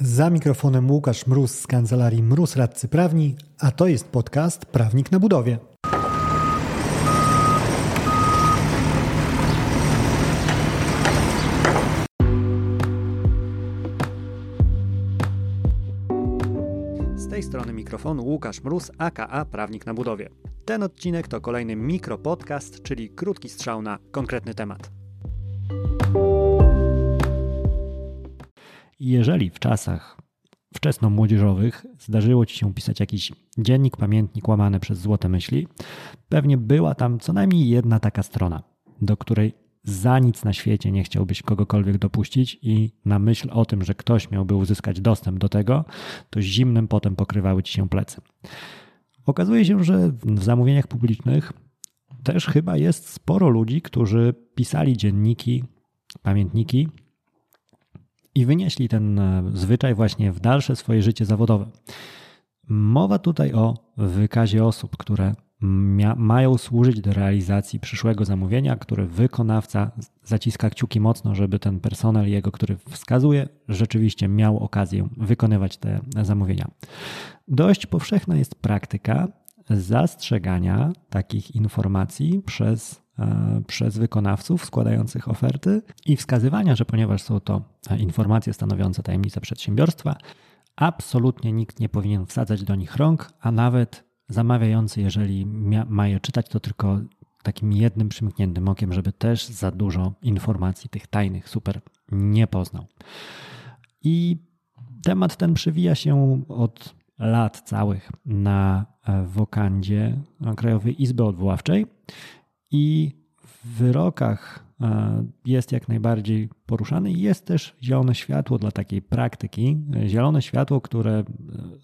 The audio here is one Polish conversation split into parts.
Za mikrofonem Łukasz Mróz z kancelarii Mróz Radcy Prawni, a to jest podcast Prawnik na Budowie. Z tej strony mikrofonu Łukasz Mróz, aka Prawnik na Budowie. Ten odcinek to kolejny mikropodcast, czyli krótki strzał na konkretny temat. Jeżeli w czasach wczesno-młodzieżowych zdarzyło ci się pisać jakiś dziennik, pamiętnik łamany przez złote myśli, pewnie była tam co najmniej jedna taka strona, do której za nic na świecie nie chciałbyś kogokolwiek dopuścić i na myśl o tym, że ktoś miałby uzyskać dostęp do tego, to zimnym potem pokrywały ci się plecy. Okazuje się, że w zamówieniach publicznych też chyba jest sporo ludzi, którzy pisali dzienniki, pamiętniki i wynieśli ten e, zwyczaj właśnie w dalsze swoje życie zawodowe. Mowa tutaj o wykazie osób, które mają służyć do realizacji przyszłego zamówienia, które wykonawca zaciska kciuki mocno, żeby ten personel jego, który wskazuje, rzeczywiście miał okazję wykonywać te zamówienia. Dość powszechna jest praktyka zastrzegania takich informacji przez przez wykonawców składających oferty i wskazywania, że ponieważ są to informacje stanowiące tajemnicę przedsiębiorstwa, absolutnie nikt nie powinien wsadzać do nich rąk, a nawet zamawiający, jeżeli ma je czytać, to tylko takim jednym przymkniętym okiem, żeby też za dużo informacji tych tajnych super nie poznał. I temat ten przewija się od lat całych na wokandzie Krajowej Izby Odwoławczej i w wyrokach e, jest jak najbardziej poruszany i jest też zielone światło dla takiej praktyki. Zielone światło, które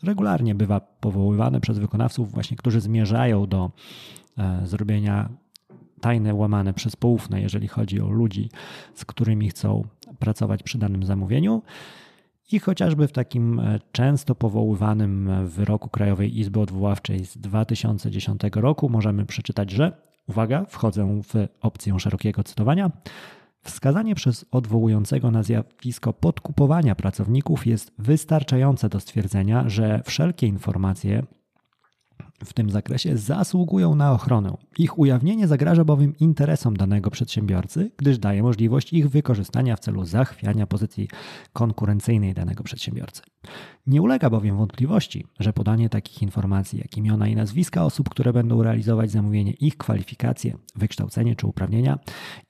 regularnie bywa powoływane przez wykonawców, właśnie którzy zmierzają do e, zrobienia tajne łamane przez poufne, jeżeli chodzi o ludzi, z którymi chcą pracować przy danym zamówieniu. I chociażby w takim e, często powoływanym wyroku Krajowej Izby Odwoławczej z 2010 roku możemy przeczytać, że uwaga, wchodzę w opcję szerokiego cytowania. Wskazanie przez odwołującego na zjawisko podkupowania pracowników jest wystarczające do stwierdzenia, że wszelkie informacje w tym zakresie zasługują na ochronę. Ich ujawnienie zagraża bowiem interesom danego przedsiębiorcy, gdyż daje możliwość ich wykorzystania w celu zachwiania pozycji konkurencyjnej danego przedsiębiorcy. Nie ulega bowiem wątpliwości, że podanie takich informacji, jak imiona i nazwiska osób, które będą realizować zamówienie, ich kwalifikacje, wykształcenie czy uprawnienia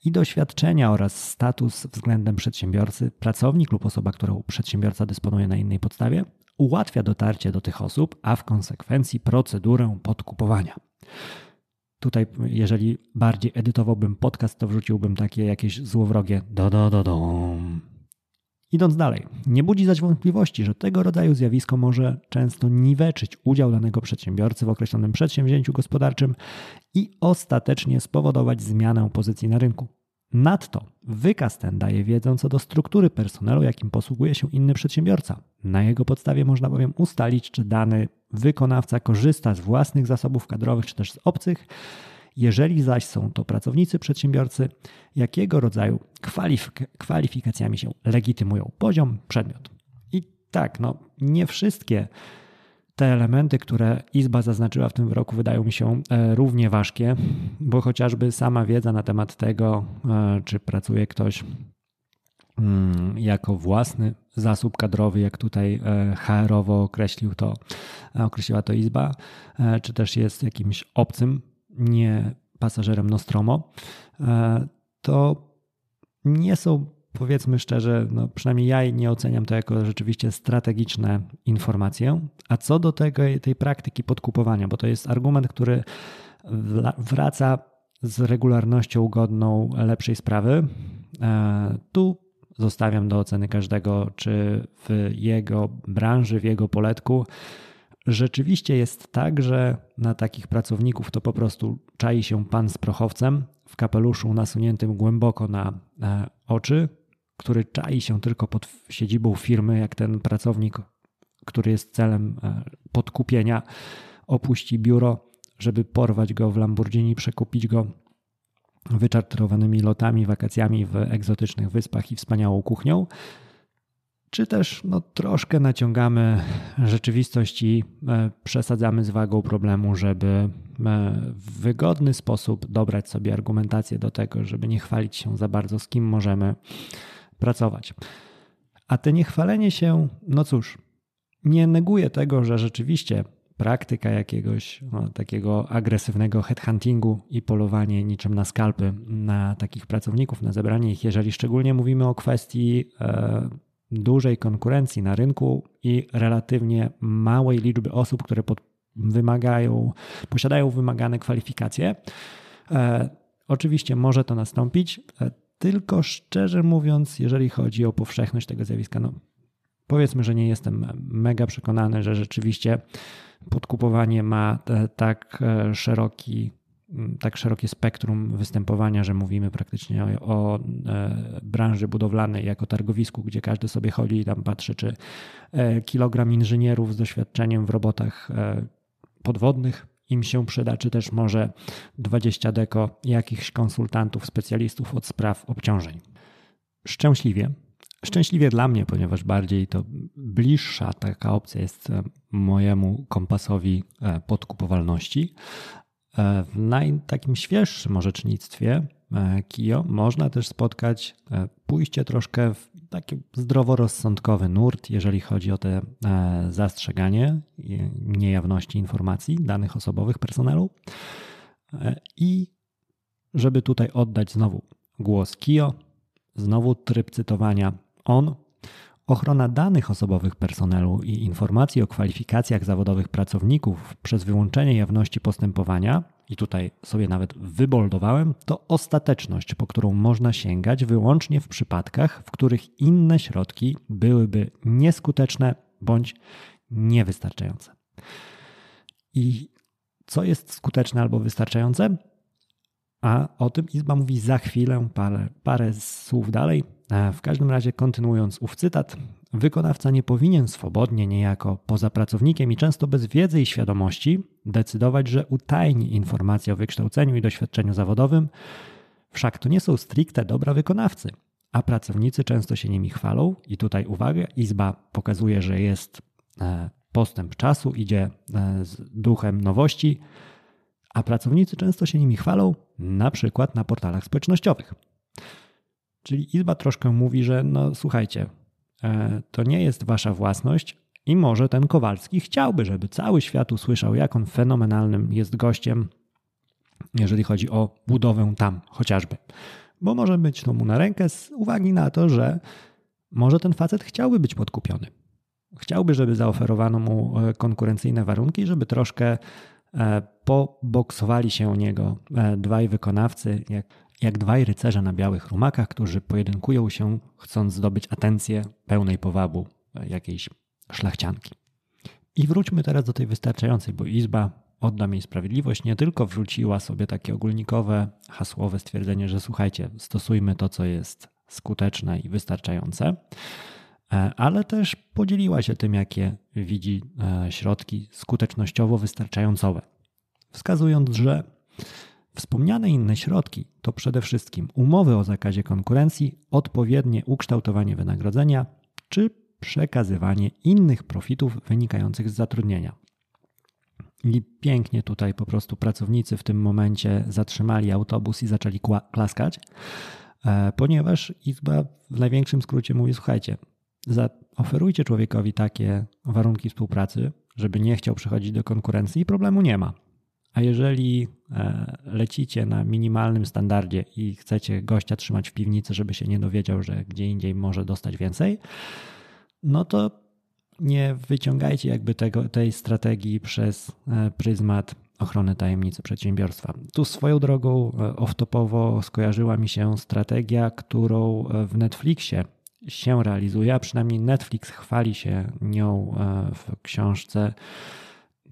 i doświadczenia oraz status względem przedsiębiorcy, pracownik lub osoba, którą przedsiębiorca dysponuje na innej podstawie, ułatwia dotarcie do tych osób, a w konsekwencji procedurę podkupowania. Tutaj, jeżeli bardziej edytowałbym podcast, to wrzuciłbym takie jakieś złowrogie do do do do. Idąc dalej, nie budzi zaś wątpliwości, że tego rodzaju zjawisko może często niweczyć udział danego przedsiębiorcy w określonym przedsięwzięciu gospodarczym i ostatecznie spowodować zmianę pozycji na rynku. Nadto wykaz ten daje wiedzę co do struktury personelu, jakim posługuje się inny przedsiębiorca. Na jego podstawie można bowiem ustalić, czy dany wykonawca korzysta z własnych zasobów kadrowych, czy też z obcych. Jeżeli zaś są to pracownicy przedsiębiorcy, jakiego rodzaju kwalifik kwalifikacjami się legitymują poziom, przedmiot. I tak, no, nie wszystkie te elementy, które Izba zaznaczyła w tym wyroku, wydają mi się e, równie ważkie, bo chociażby sama wiedza na temat tego, e, czy pracuje ktoś mm, jako własny zasób kadrowy, jak tutaj e, HR-owo określił to, określiła to Izba, czy też jest jakimś obcym, nie pasażerem Nostromo, to nie są powiedzmy szczerze, no przynajmniej ja nie oceniam to jako rzeczywiście strategiczne informacje. A co do tego, tej praktyki podkupowania, bo to jest argument, który wraca z regularnością godną lepszej sprawy. E, tu zostawiam do oceny każdego, czy w jego branży, w jego poletku rzeczywiście jest tak, że na takich pracowników to po prostu czai się pan z prochowcem w kapeluszu nasuniętym głęboko na e, oczy, który czai się tylko pod siedzibą firmy, jak ten pracownik, który jest celem e, podkupienia, opuści biuro, żeby porwać go w Lamborghini, przekupić go wyczarterowanymi lotami, wakacjami w egzotycznych wyspach i wspaniałą kuchnią, czy też no, troszkę naciągamy rzeczywistość i e, przesadzamy z wagą problemu, żeby e, w wygodny sposób dobrać sobie argumentację do tego, żeby nie chwalić się za bardzo, z kim możemy pracować. A te niechwalenie się, no cóż, nie neguje tego, że rzeczywiście praktyka jakiegoś no, takiego agresywnego headhuntingu i polowanie niczym na skalpy na takich pracowników, na zebranie ich, jeżeli szczególnie mówimy o kwestii e, dużej konkurencji na rynku i relatywnie małej liczby osób, które pod, wymagają, posiadają wymagane kwalifikacje. E, oczywiście może to nastąpić, e, tylko szczerze mówiąc, jeżeli chodzi o powszechność tego zjawiska, no powiedzmy, że nie jestem mega przekonany, że rzeczywiście podkupowanie ma tak e, szeroki tak szerokie spektrum występowania, że mówimy praktycznie o, o, e, branży budowlanej jako targowisku, gdzie każdy sobie chodzi i tam patrzy, czy e, kilogram inżynierów z doświadczeniem w robotach podwodnych im się przyda, czy też może 20 deko jakichś konsultantów, specjalistów od spraw obciążeń. Szczęśliwie Szczęśliwie dla mnie, ponieważ bardziej to bliższa taka opcja jest e, mojemu kompasowi e, podkupowalności. E, w naj, takim świeższym orzecznictwie KIO można też spotkać pójście troszkę w taki zdroworozsądkowy nurt, jeżeli chodzi o te zastrzeganie niejawności informacji, danych osobowych personelu. I żeby tutaj oddać znowu głos KIO, znowu tryb cytowania on Ochrona danych osobowych personelu i informacji o kwalifikacjach zawodowych pracowników przez wyłączenie jawności postępowania, i tutaj sobie nawet wyboldowałem, to ostateczność, po którą można sięgać wyłącznie w przypadkach, w których inne środki byłyby nieskuteczne bądź niewystarczające. I co jest skuteczne albo wystarczające? A o tym Izba mówi za chwilę, parę, parę słów dalej. W każdym razie, kontynuując ów cytat, wykonawca nie powinien swobodnie, niejako poza pracownikiem i często bez wiedzy i świadomości, decydować, że utajni informacje o wykształceniu i doświadczeniu zawodowym, wszak to nie są stricte dobra wykonawcy, a pracownicy często się nimi chwalą. I tutaj uwaga, Izba pokazuje, że jest e, postęp czasu, idzie e, z duchem nowości, a pracownicy często się nimi chwalą, na przykład na portalach społecznościowych. Czyli Izba troszkę mówi, że no słuchajcie, e, to nie jest wasza własność i może ten Kowalski chciałby, żeby cały świat usłyszał, jak on fenomenalnym jest gościem, jeżeli chodzi o budowę tam chociażby. Bo może być to mu na rękę z uwagi na to, że może ten facet chciałby być podkupiony. Chciałby, żeby zaoferowano mu e, konkurencyjne warunki, żeby troszkę poboksowali się o niego dwaj wykonawcy, jak jak dwaj rycerze na białych rumakach, którzy pojedynkują się, chcąc zdobyć atencję pełnej powabu jakiejś szlachcianki. I wróćmy teraz do tej wystarczającej, bo Izba, oddam jej sprawiedliwość, nie tylko wrzuciła sobie takie ogólnikowe, hasłowe stwierdzenie, że słuchajcie, stosujmy to, co jest skuteczne i wystarczające, e, ale też podzieliła się tym, jakie widzi e, środki skutecznościowo wystarczającowe, wskazując, że Wspomniane inne środki to przede wszystkim umowy o zakazie konkurencji, odpowiednie ukształtowanie wynagrodzenia czy przekazywanie innych profitów wynikających z zatrudnienia. I pięknie tutaj po prostu pracownicy w tym momencie zatrzymali autobus i zaczęli klaskać, e, ponieważ Izba w największym skrócie mówi: Słuchajcie, oferujcie człowiekowi takie warunki współpracy, żeby nie chciał przychodzić do konkurencji i problemu nie ma. A jeżeli e, lecicie na minimalnym standardzie i chcecie gościa trzymać w piwnicy, żeby się nie dowiedział, że gdzie indziej może dostać więcej, no to nie wyciągajcie jakby tego, tej strategii przez e, pryzmat ochrony tajemnicy przedsiębiorstwa. Tu swoją drogą e, off-topowo skojarzyła mi się strategia, którą w Netflixie się realizuje, a przynajmniej Netflix chwali się nią w książce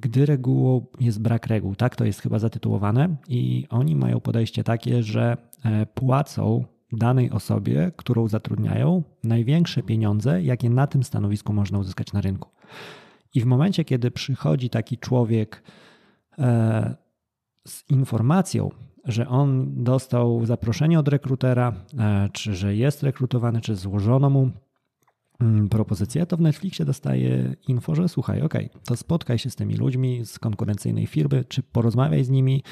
gdy regułą jest brak reguł. Tak to jest chyba zatytułowane, i oni mają podejście takie, że e, płacą danej osobie, którą zatrudniają, największe pieniądze, jakie na tym stanowisku można uzyskać na rynku. I w momencie, kiedy przychodzi taki człowiek e, z informacją, że on dostał zaproszenie od rekrutera, e, czy że jest rekrutowany, czy złożono mu mm, propozycję, to w Netflixie dostaję info, że słuchaj, ok, to spotkaj się z tymi ludźmi z konkurencyjnej firmy, czy porozmawiaj z nimi,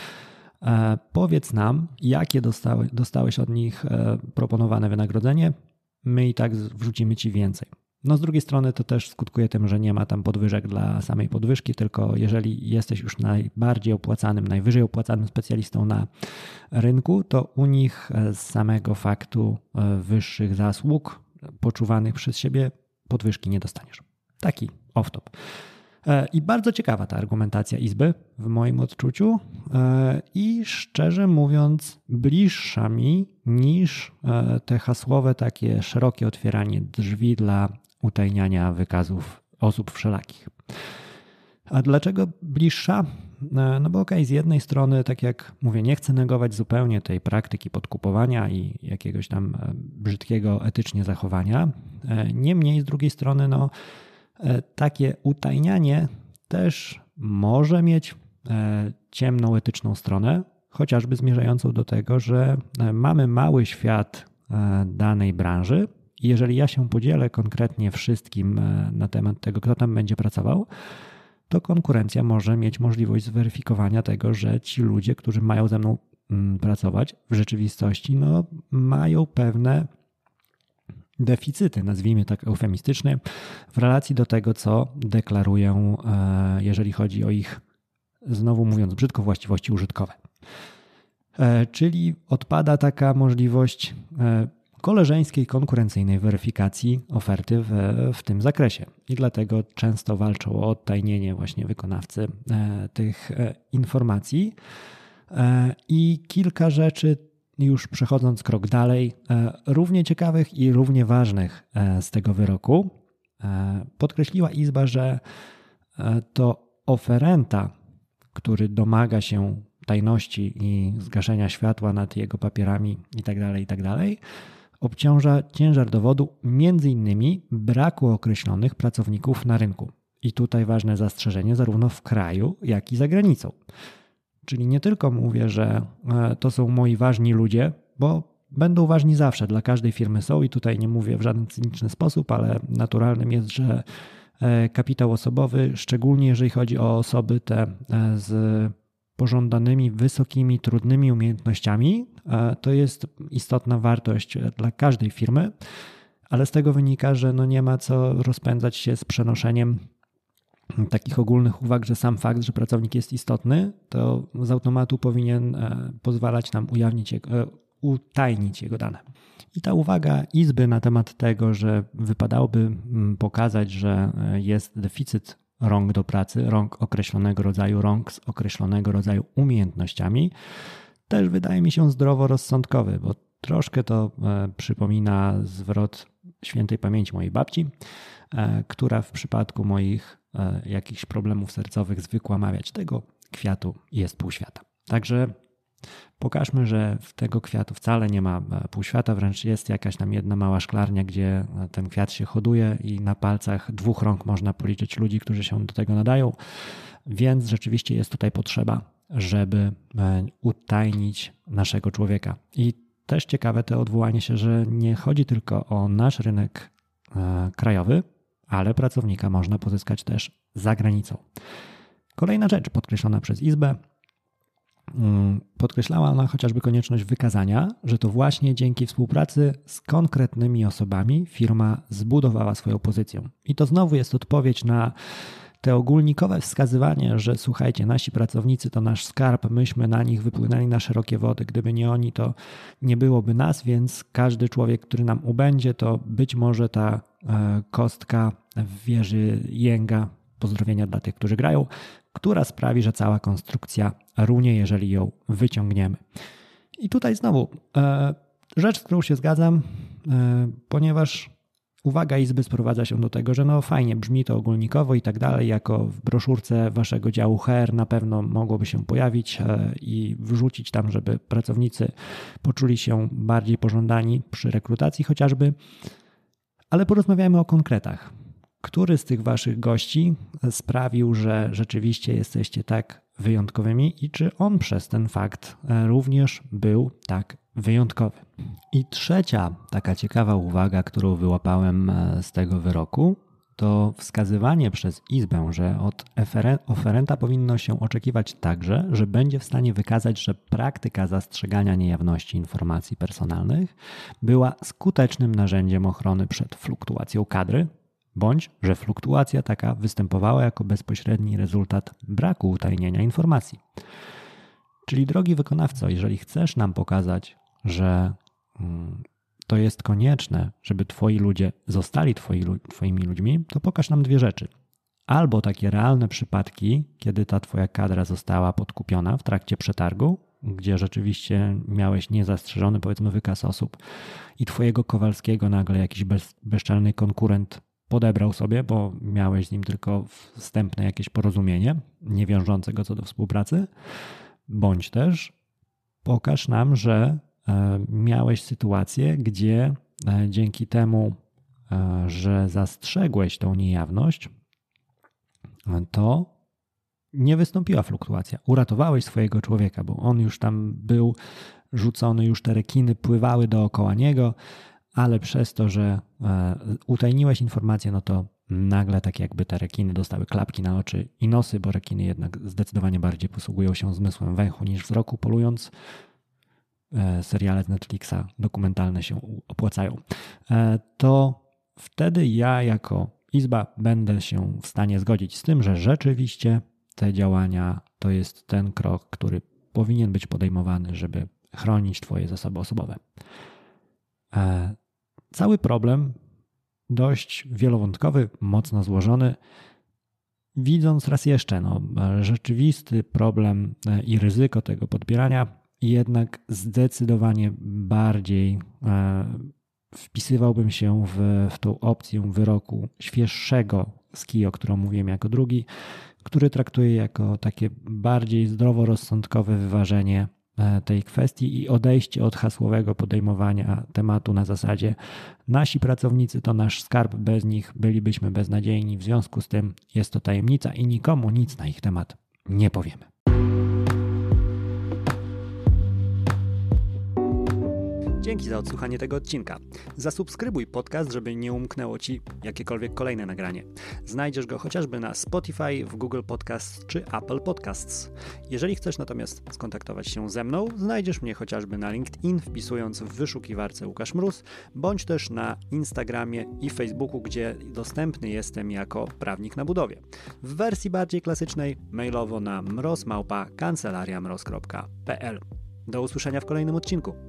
e, powiedz nam, jakie dostały, dostałeś od nich e, proponowane wynagrodzenie, my i tak wrzucimy ci więcej. No z drugiej strony to też skutkuje tym, że nie ma tam podwyżek dla samej podwyżki, tylko jeżeli jesteś już najbardziej opłacanym, najwyżej opłacanym specjalistą na rynku, to u nich z samego faktu e, wyższych zasług poczuwanych przez siebie podwyżki nie dostaniesz. Taki off-top. E, I bardzo ciekawa ta argumentacja Izby w moim odczuciu e, i szczerze mówiąc bliższa mi niż te hasłowe takie szerokie otwieranie drzwi dla utajniania wykazów osób wszelakich. A dlaczego bliższa? E, no bo okej, okay, z jednej strony, tak jak mówię, nie chcę negować zupełnie tej praktyki podkupowania i jakiegoś tam e, brzydkiego etycznie zachowania. E, niemniej z drugiej strony, no, takie utajnianie też może mieć ciemną etyczną stronę, chociażby zmierzającą do tego, że mamy mały świat danej branży, jeżeli ja się podzielę konkretnie wszystkim e, na temat tego, kto tam będzie pracował, to konkurencja może mieć możliwość zweryfikowania tego, że ci ludzie, którzy mają ze mną mm, pracować, w rzeczywistości no, mają pewne deficyty, nazwijmy tak eufemistycznie, w relacji do tego, co deklarują, e, jeżeli chodzi o ich, znowu mówiąc brzydko, właściwości użytkowe. E, czyli odpada taka możliwość koleżeńskiej konkurencyjnej weryfikacji oferty w, w tym zakresie. I dlatego często walczą o odtajnienie właśnie wykonawcy e, tych e, informacji. E, I kilka rzeczy, już przechodząc krok dalej, równie ciekawych i równie ważnych z tego wyroku. Podkreśliła Izba, że to oferenta, który domaga się tajności i zgaszenia światła nad jego papierami itd., tak itd., tak obciąża ciężar dowodu m.in. braku określonych pracowników na rynku. I tutaj ważne zastrzeżenie zarówno w kraju, jak i za granicą. Czyli nie tylko mówię, że e, to są moi ważni ludzie, bo będą ważni zawsze, dla każdej firmy są i tutaj nie mówię w żaden cyniczny sposób, ale naturalnym jest, że e, kapitał osobowy, szczególnie jeżeli chodzi o osoby te e, z pożądanymi, wysokimi, trudnymi umiejętnościami. To jest istotna wartość dla każdej firmy, ale z tego wynika, że no nie ma co rozpędzać się z przenoszeniem takich ogólnych uwag, że sam fakt, że pracownik jest istotny, to z automatu powinien e, pozwalać nam ujawnić, e, utajnić jego dane. I ta uwaga Izby na temat tego, że wypadałoby mm, pokazać, że e, jest deficyt rąk do pracy, rąk określonego rodzaju, rąk z określonego rodzaju umiejętnościami, też wydaje mi się zdroworozsądkowy, bo troszkę to e, przypomina zwrot świętej pamięci mojej babci, e, która w przypadku moich e, jakichś problemów sercowych zwykła mawiać tego kwiatu jest pół świata. Także Pokażmy, że w tego kwiatu wcale nie ma e, półświata, wręcz jest jakaś tam jedna mała szklarnia, gdzie e, ten kwiat się hoduje i na palcach dwóch rąk można policzyć ludzi, którzy się do tego nadają. Więc rzeczywiście jest tutaj potrzeba, żeby e, utajnić naszego człowieka. I też ciekawe to odwołanie się, że nie chodzi tylko o nasz rynek krajowy, ale pracownika można pozyskać też za granicą. Kolejna rzecz podkreślona przez Izbę podkreślała ona chociażby konieczność wykazania, że to właśnie dzięki współpracy z konkretnymi osobami firma zbudowała swoją pozycję. I to znowu jest odpowiedź na te ogólnikowe wskazywanie, że słuchajcie, nasi pracownicy to nasz skarb, myśmy na nich wypłynęli na szerokie wody. Gdyby nie oni, to nie byłoby nas, więc każdy człowiek, który nam ubędzie, to być może ta e, kostka w wieży jęga, pozdrowienia dla tych, którzy grają, która sprawi, że cała konstrukcja runie, jeżeli ją wyciągniemy. I tutaj znowu e, rzecz, z którą się zgadzam, e, ponieważ uwaga Izby sprowadza się do tego, że no fajnie, brzmi to ogólnikowo i tak dalej, jako w broszurce waszego działu HR na pewno mogłoby się pojawić e, i wrzucić tam, żeby pracownicy poczuli się bardziej pożądani przy rekrutacji chociażby, ale porozmawiajmy o konkretach. Który z tych waszych gości sprawił, że rzeczywiście jesteście tak wyjątkowymi i czy on przez ten fakt również był tak wyjątkowy. I trzecia taka ciekawa uwaga, którą wyłapałem e, z tego wyroku, to wskazywanie przez Izbę, że od oferenta powinno się oczekiwać także, że będzie w stanie wykazać, że praktyka zastrzegania niejawności informacji personalnych była skutecznym narzędziem ochrony przed fluktuacją kadry, bądź że fluktuacja taka występowała jako bezpośredni rezultat braku utajnienia informacji. Czyli drogi wykonawco, jeżeli chcesz nam pokazać, że mm, to jest konieczne, żeby twoi ludzie zostali twoi, twoimi ludźmi, to pokaż nam dwie rzeczy. Albo takie realne przypadki, kiedy ta twoja kadra została podkupiona w trakcie przetargu, gdzie rzeczywiście miałeś niezastrzeżony, powiedzmy, wykaz osób i twojego Kowalskiego nagle jakiś bez, bezczelny konkurent podebrał sobie, bo miałeś z nim tylko wstępne jakieś porozumienie, nie wiążące go co do współpracy, bądź też pokaż nam, że E, miałeś sytuację, gdzie e, dzięki temu, e, że zastrzegłeś tą niejawność, to nie wystąpiła fluktuacja. Uratowałeś swojego człowieka, bo on już tam był rzucony, już te rekiny pływały dookoła niego, ale przez to, że utajniłeś informację, no to nagle tak jakby te rekiny dostały klapki na oczy i nosy, bo rekiny jednak zdecydowanie bardziej posługują się zmysłem węchu niż wzroku, polując E, seriale z Netflixa dokumentalne się opłacają, e, to wtedy ja jako Izba będę się w stanie zgodzić z tym, że rzeczywiście te działania to jest ten krok, który powinien być podejmowany, żeby chronić Twoje zasoby osobowe. E, cały problem, dość wielowątkowy, mocno złożony, widząc raz jeszcze no, rzeczywisty problem i ryzyko tego podbierania, jednak zdecydowanie bardziej e, wpisywałbym się w, w tą opcję wyroku świeższego z o którą mówiłem jako drugi, który traktuje jako takie bardziej zdroworozsądkowe wyważenie e, tej kwestii i odejście od hasłowego podejmowania tematu na zasadzie nasi pracownicy to nasz skarb, bez nich bylibyśmy beznadziejni, w związku z tym jest to tajemnica i nikomu nic na ich temat nie powiemy. Dzięki za odsłuchanie tego odcinka. Zasubskrybuj podcast, żeby nie umknęło Ci jakiekolwiek kolejne nagranie. Znajdziesz go chociażby na Spotify, w Google Podcasts czy Apple Podcasts. Jeżeli chcesz natomiast skontaktować się ze mną, znajdziesz mnie chociażby na LinkedIn, wpisując w wyszukiwarce Łukasz Mróz, bądź też na Instagramie i Facebooku, gdzie dostępny jestem jako prawnik na budowie. W wersji bardziej klasycznej mailowo na mrozmałpa kancelariamroz.pl. Do usłyszenia w kolejnym odcinku.